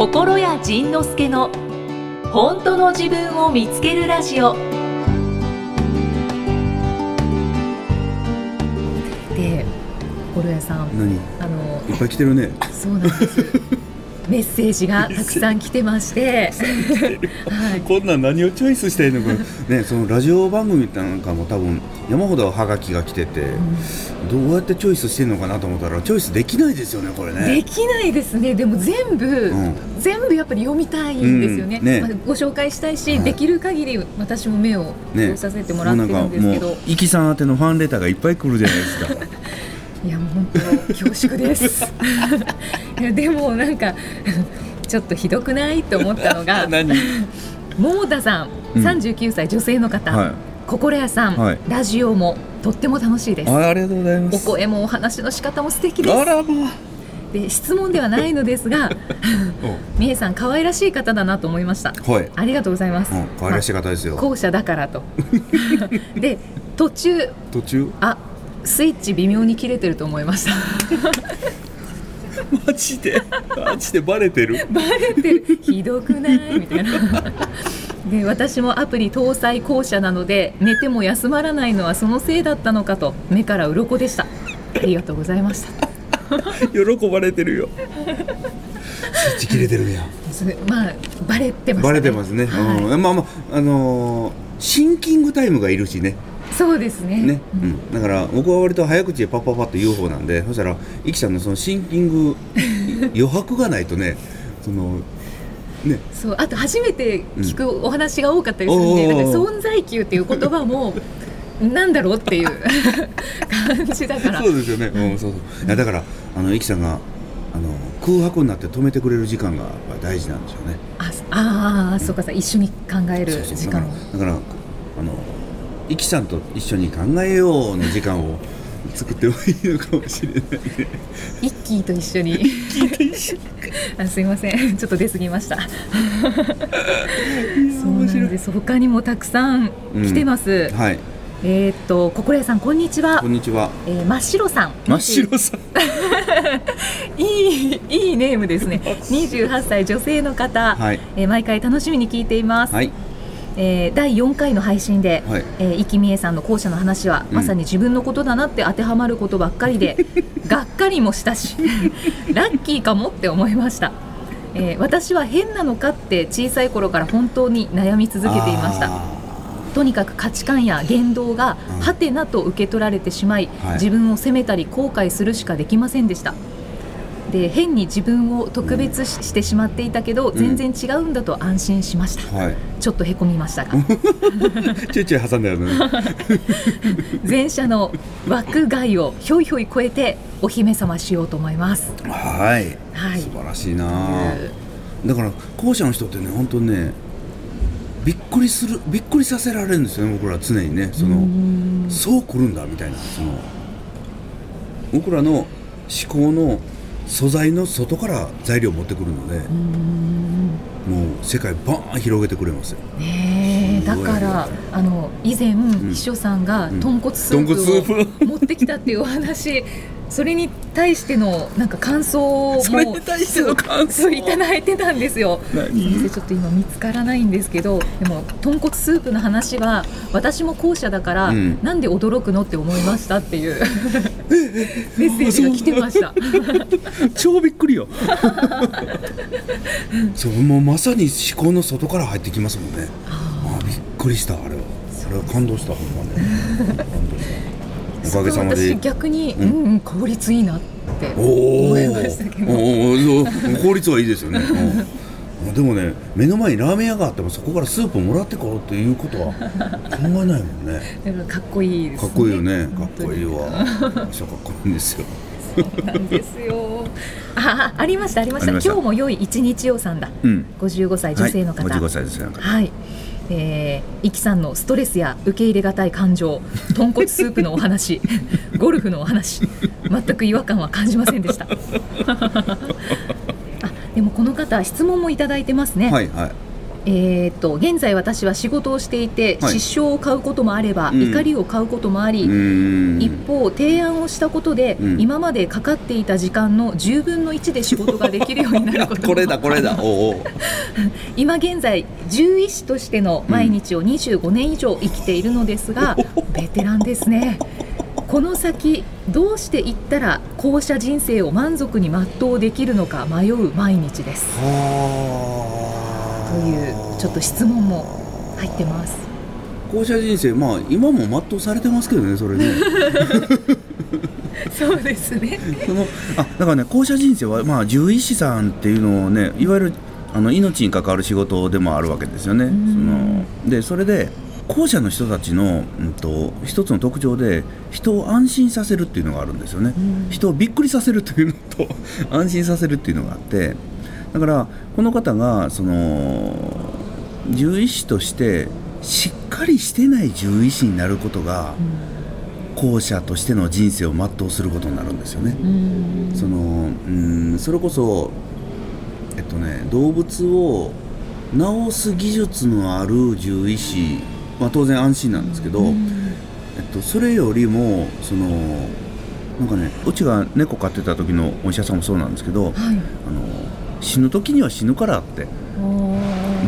心谷仁之助の本当の自分を見つけるラジオ。で心谷さん何？いっあのぱい来てるね。そうなんです メッセージがたくさん来てまして、はい、こんなん何をチョイスしたらいいのか。ねそのラジオ番組なんかも多分山ほどはがきが来てて、どうやってチョイスしてんのかなと思ったらチョイスできないですよねこれね。できないですね。でも全部、ん。全部やっぱり読みたいんですよね,、うん。ね。まあ、ご紹介したいし、はい。できる限り私も目をね。通させてもらってるんですけど、もうイキさん宛てのファンレターがいっぱい来るじゃないですか いやもう本当恐縮です。いやでもなんかちょっとひどくない？と思ったのが 何？桃田さんうん。39歳女性の方、はい。心屋さん、はい。ラジオもとっても楽しいです。あありがとうございまおす声もお話の仕方も素敵です。で質問ではないのですが 美恵さん可愛らしい方だなと思いました。あはい、ありがとうございます、うん、可愛らしい方ですよ、まあ後者だからと。で途中。途中？あスイッチ微妙に切れてると思いました。マジで？マジでバレてる？バレてる。ひどくない？みたいな。で私もアプリ搭載後者なので寝ても休まらないのはそのせいだったのかと目から鱗でした。ありがとうございました。喜ばれてるよ。スイッチ切れてるやん。すまあバレてました、バレてますね、はい。うん、まあまああのーシンキングタイムがいるしねそうですね。ね、うん、だから僕は割と早口でパッパッパッと言う方なんでそしたらイキさんのそのシンキング 余白がないとねそのね。そうあと初めて聞くお話が多かったりするんで、うん存在級っていう言葉も なんだろうっていう 感じだから。そうですよね、うん、そうそう。いやだからあのイキさんがあの空白になって止めてくれる時間が大事なんですよね。ああーそうかさ一緒に考える時間。だからあのイキさんと一緒に考えようの時間を作ってもいいのかもしれないね。イッキーと一緒に。あすいません。ちょっと出過ぎました。そうなんです。他にもたくさん来てます、はい。えーっと心屋さんこんにちは。こんにちは。えー真っ白さん。真っ白さん。いいいいネームですね。28歳女性の方、はい。えー毎回楽しみに聞いています、はいえー第4回の配信で、はい。えー、生きみえさんの後者の話は、うん。まさに自分のことだなって当てはまることばっかりで がっかりもしたしラッキーかもって思いました、えー私は変なのかって小さい頃から本当に悩み続けていました。あとにかく価値観や言動がうん。ハテナと受け取られてしまい、はい。自分を責めたり後悔するしかできませんでしたで変に自分を特別ししてしまっていたけど、ん。全然違うんだと安心しました、ーはい。ちょっとへこみました。が ちょいちょい挟んであるのね。前者の枠外をひょいひょい超えてお姫様しようと思います。はい、はい。素晴らしいな。あだから後者の人ってね本当ねびっくりするびっくりさせられるんですよね僕らは常にね。そのそう来るんだみたいな。その僕らの思考の素材の外から材料を持ってくるのでもう世界バーン広げてくれますよ。ねえだからあの以前、秘書さんがん。豚骨スーープ。を持ってきたっていうお話それに対してのなんか感想もそれに対しての感想。いただいてたんですよ。何？すいませんちょっと今見つからないんですけどでも豚骨スープの話は私も後者だから、うん。なんで驚くのって思いましたっていうメッセージが来てました。超びっくりよ。そうもうまさに思考の外から入ってきますもんね。あびっくりしたあれは。それは感動したほんまね感動したおかげさまで。私逆に、ううんん、うん、効率いいなってお思いましたけど。おお効率はいいですよね、うんでもね目の前にラーメン屋があってもそこからスープをもらってこうっていうことは 考えないもんねだからかっこいいです、ね、かっこいいよねかっこいいわそうかっこいいんですよなんですよ。あ、あありましたありました。今日も良い一日よさんだ。うん55歳女性の方。はい、55歳ですよなんかはい。えー、イキさんのストレスや受け入れがたい感情、豚骨スープのお話、ゴルフのお話、全く違和感は感じませんでした。あ、でもこの方質問もいただいてますね。はいはい。えー、と現在私は仕事をしていて、はい。失笑を買うこともあれば、うん。怒りを買うこともあり、うん。一方提案をしたことで、うん。今までかかっていた時間の10分の1で仕事ができるようになることも。これだこれだ。おうおう。今現在獣医師としての毎日を25年以上生きているのですが、ベテランですね。この先どうしていったら後者人生を満足に全うできるのか迷う毎日です。はあ。というちょっと質問も入ってます。校舎人生まあ今も全うされてますけどねそれね。そうですね。そのあだからね校舎人生はまあ獣医師さんっていうのをねいわゆるあの命に関わる仕事でもあるわけですよね。そん。のでそれで校舎の人たちの、うん、と一つの特徴で人を安心させるっていうのがあるんですよね。人をびっくりさせるというのと 安心させるっていうのがあってだからこの方がその獣医師としてしっかりしてない獣医師になることが後者としての人生を全うすることになるんですよね。うんそのうんそれこそえっとね動物を治す技術のある獣医師、まあ、当然安心なんですけど、えっと、それよりもそのなんかねうちが猫飼ってた時のお医者さんもそうなんですけど、はい。あの死ぬ時には死ぬからって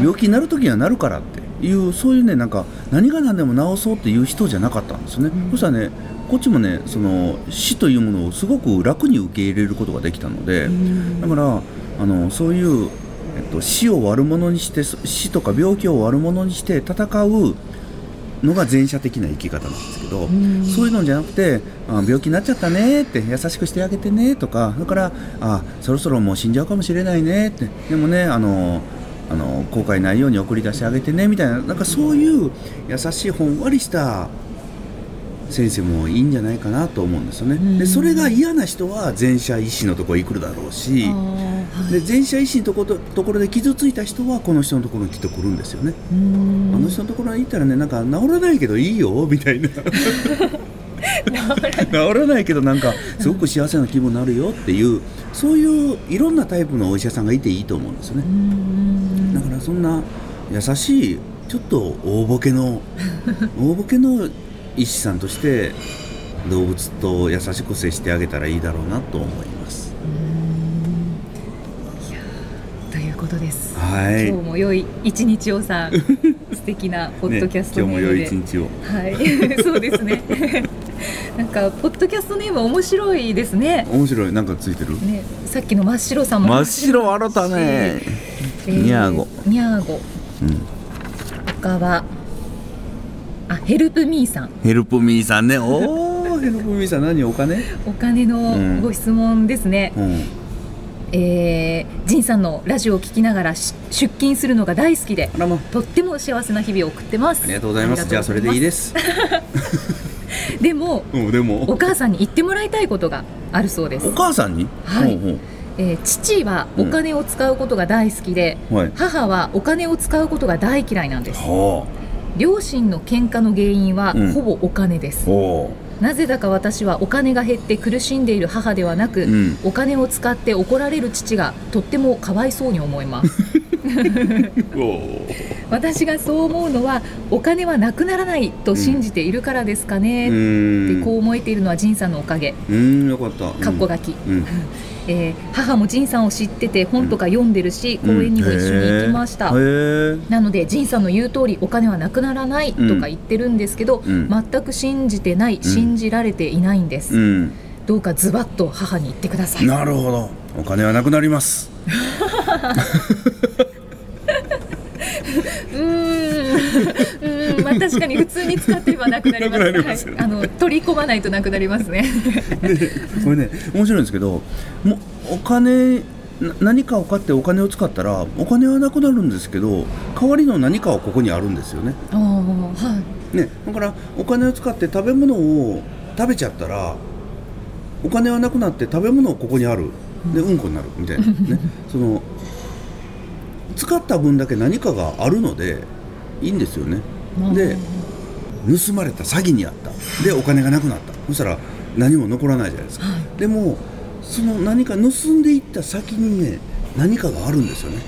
病気になる時にはなるからっていうそういうねなんか何が何でも治そうっていう人じゃなかったんですよね、うん。そしたらねこっちもねその死というものをすごく楽に受け入れることができたので、うん。だからあのそういう、えっと、死を悪者にしてそ死とか病気を悪者にして戦うのが前者的な生き方なんですけど、ん。そういうのじゃなくてあ病気になっちゃったねって優しくしてあげてねとかだからあそろそろもう死んじゃうかもしれないねってでもねあのあの後悔ないように送り出してあげてねみたいななんかそういう優しいほんわりした先生もいいんじゃないかなと思うんですよね。うん。でそれが嫌な人は前者医師のところ行くだろうし。はい。で前者医師のところところで傷ついた人はこの人のところにきっと来るんですよね、うん。あの人のところに行ったらねなんか治らないけどいいよみたいな。治らないけどなんかすごく幸せな気分になるよっていうそういういろんなタイプのお医者さんがいていいと思うんですよね。うん。だからそんな優しいちょっと大ボケの大ボケの医師さんとして動物と優しく接してあげたらいいだろうなと思います。ということです、はい。今日も良い一日をさん 素敵な ポッドキャストね、今日も良い一日を。はい。そうですね。なんかポッドキャストネーム面白いですね。面白い。なんかついてる？ねさっきの真っ白さんも。真っ白新たね。えーニャーゴ。ニャーゴ。うん。他はあヘルプミーさん。ヘルプミーさんね。おお ヘルプミーさん何？お金？お金のうん。ご質問ですね、うん。えー、ジンさんのラジオを聞きながらし出勤するのが大好きでとっても幸せな日々を送ってます。ありがとうございます。じゃあそれでいいです。す でもうんでおも母さんに言ってもらいたいことがあるそうです。お、母さんに？はい。ほうえー父はお金を使うことが大好きで、ほうはい。母はお金を使うことが大嫌いなんです。ほ両親の喧嘩の原因はうん。ほぼお金でうす、ほなぜだか私はお金が減って苦しんでいる母ではなく、ううん。お金を使って怒られる父がとってもかわいそうに思います 私がそう思うのはお金はなくならないと信じているからですかうね、ーん。ってこう思えているのは仁さんのおかげ。うーんよかった。かっこ書き、うん。えー母も仁さんを知ってて本とか読んでるし、公園にも一緒に行きました、なので仁さんの言う通りお金はなくならないとか言ってるんですけど、うん。全く信じてない、信じられていないんです、どうかズバッと母に言ってください。なるほど。お金はなくなります うーん。うーん。まあ確かに普通に使ってればなくなりますね。はい、あの取り込まないとなくなりますね。でこれね面白いんですけどもお金な何かを買ってお金を使ったらお金はなくなるんですけど代わりの何かはここにあるんですよね。はい。ね。だからお金を使って食べ物を食べちゃったらお金はなくなって食べ物をここにある。でうんこになる。みたいな。ね。その使った分だけ何かがあるのでいいんですよね。で盗まれた詐欺にあった。でお金がなくなった。そしたら何も残らないじゃないですか、はい。でもその何か盗んでいった先にね何かがあるんですよね。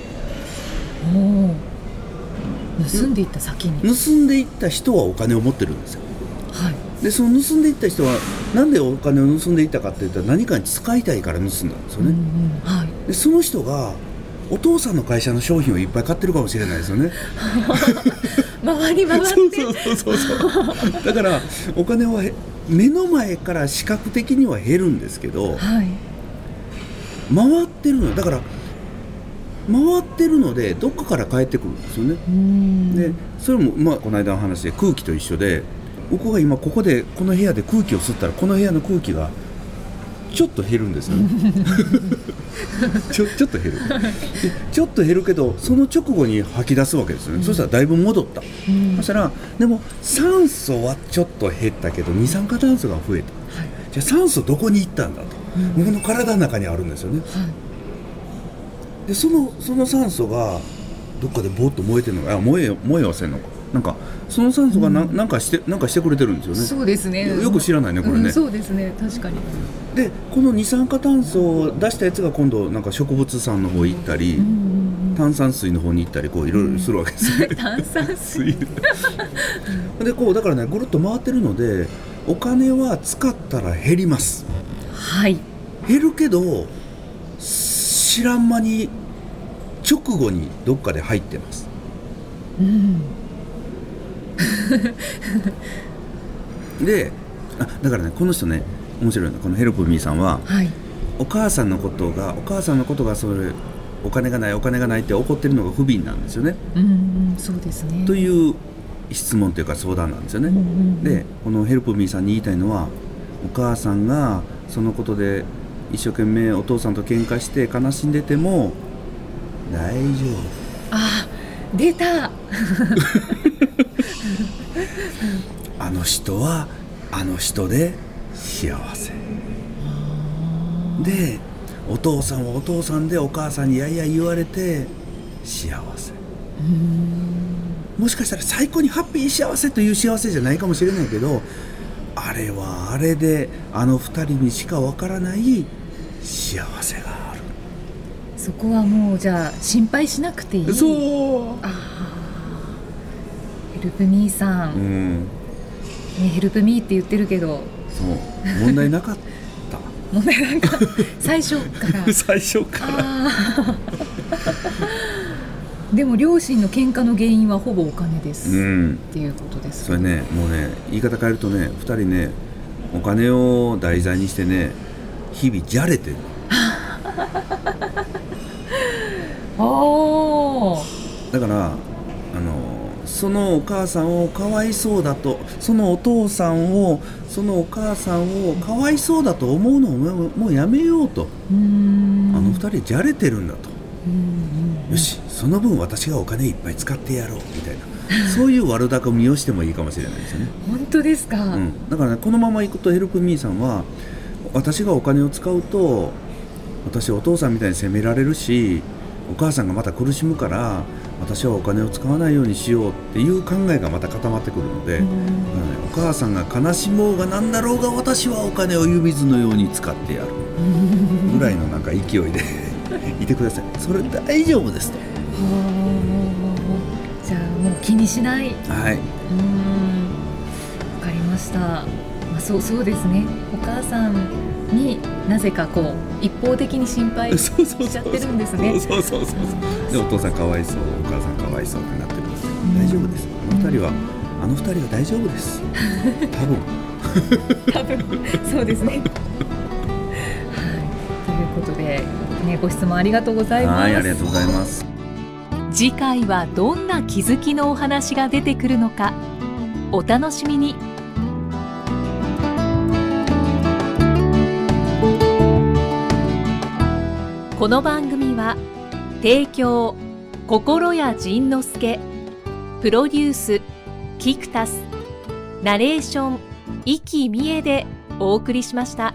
盗んでいった先に、盗んでいった人はお金を持ってるんですよ。はい。でその盗んでいった人はなんでお金を盗んでいったかっていったら何かに使いたいから盗んだんですようんうね、ん。はい。でその人がお父さんの会社の商品をいっぱい買ってるかもしれないですよね。回り回って。そうそうそうそう。だからお金はへ目の前から視覚的には減るんですけどはい。回ってるのだから回ってるのでどっかから帰ってくるんですよね。うん。でそれもまあこの間の話で空気と一緒で僕が今ここでこの部屋で空気を吸ったらこの部屋の空気がちょっと減るんですよね。ちょ ちょっと減る。でちょっと減るけどその直後に吐き出すわけですよね、そしたらだいぶ戻った、うん。そしたらでも酸素はちょっと減ったけど二酸化炭素が増えた。はい。じゃあ酸素どこに行ったんだと、うん。僕の体の中にあるんですよね。はい。でそのその酸素がどっかでぼーっと燃えてるのか。あ燃え燃えはせんのか。なんかその酸素がな,、ん、なんかしてなんかしてくれてるんですよね。そうですね。よよく知らないねこれね。うんそうですね。確かに。でこの二酸化炭素を出したやつが今度なんか植物酸の方行ったり、炭酸水の方に行ったりこういろいろするわけですね、う ん炭酸水水。でこうだからねぐるっと回ってるのでお金は使ったら減ります。はい。減るけど知らん間に直後にどっかで入ってます。うん であだからねこの人ね面白いの。このヘルプミーさんははい。お母さんのことがお母さんのことがそれお金がないお金がないって怒ってるのが不憫なんですよね、うんうんそうですね。という質問というか相談なんですよね、うんうんうん。でこのヘルプミーさんに言いたいのはお母さんがそのことで一生懸命お父さんと喧嘩して悲しんでても大丈あ出た。夫 あの人はあの人で幸せ。でお父さんはお父さんでお母さんにやいや言われて幸せ。もしかしたら最高にハッピー幸せという幸せじゃないかもしれないけどあれはあれであの二人にしかわからない幸せがある。そこはもうじゃあ心配しなくていい？そう。ヘルプミーさん、うね、んヘルプミーって言ってるけど。そう。問題なかっ 問題なんか最初から。た 最初から。でも両親の喧嘩の原因はほぼお金です、っうん。ていうことですそれねもうね言い方変えるとね二人ねお金を題材にしてね日々じゃれてる。おー。だからそのお母さんをかわいそうだとそのお父さんをそのお母さんをかわいそうだと思うのをもうやめようと、あの二人じゃれてるんだと、よしその分私がお金いっぱい使ってやろう。みたいな。そういう悪巧みをしてもいいかもしれないですよね、本当ですか、うん、だからねこのままいくとヘルプミーさんは私がお金を使うと私お父さんみたいに責められるしお母さんがまた苦しむから私はお金を使わないようにしようっていう考えがまた固まってくるので、だからねお母さんが悲しもうが何だろうが私はお金を湯水のように使ってやる。ぐらいのなんか勢いで いてください。それ大丈夫ですと。じゃあもう気にしない。はい。うん。わかりました、まあ、そうそうですね。お母さんになぜかこう一方的に心配 しちゃってるんですね。そうそうそうそう。でお父さんかわいそうお母さんかわいそうってなってるんです大丈夫です。あの二人はあの二人は大丈夫です。多分。多分。そうですね。はい。ということで、ね、ご質問ありがとうございます。はいありがとうございます。次回はどんな気づきのお話が出てくるのかお楽しみにこの番組は提供心谷仁之助プロデュースキクタスナレーション生きみえでお送りしました。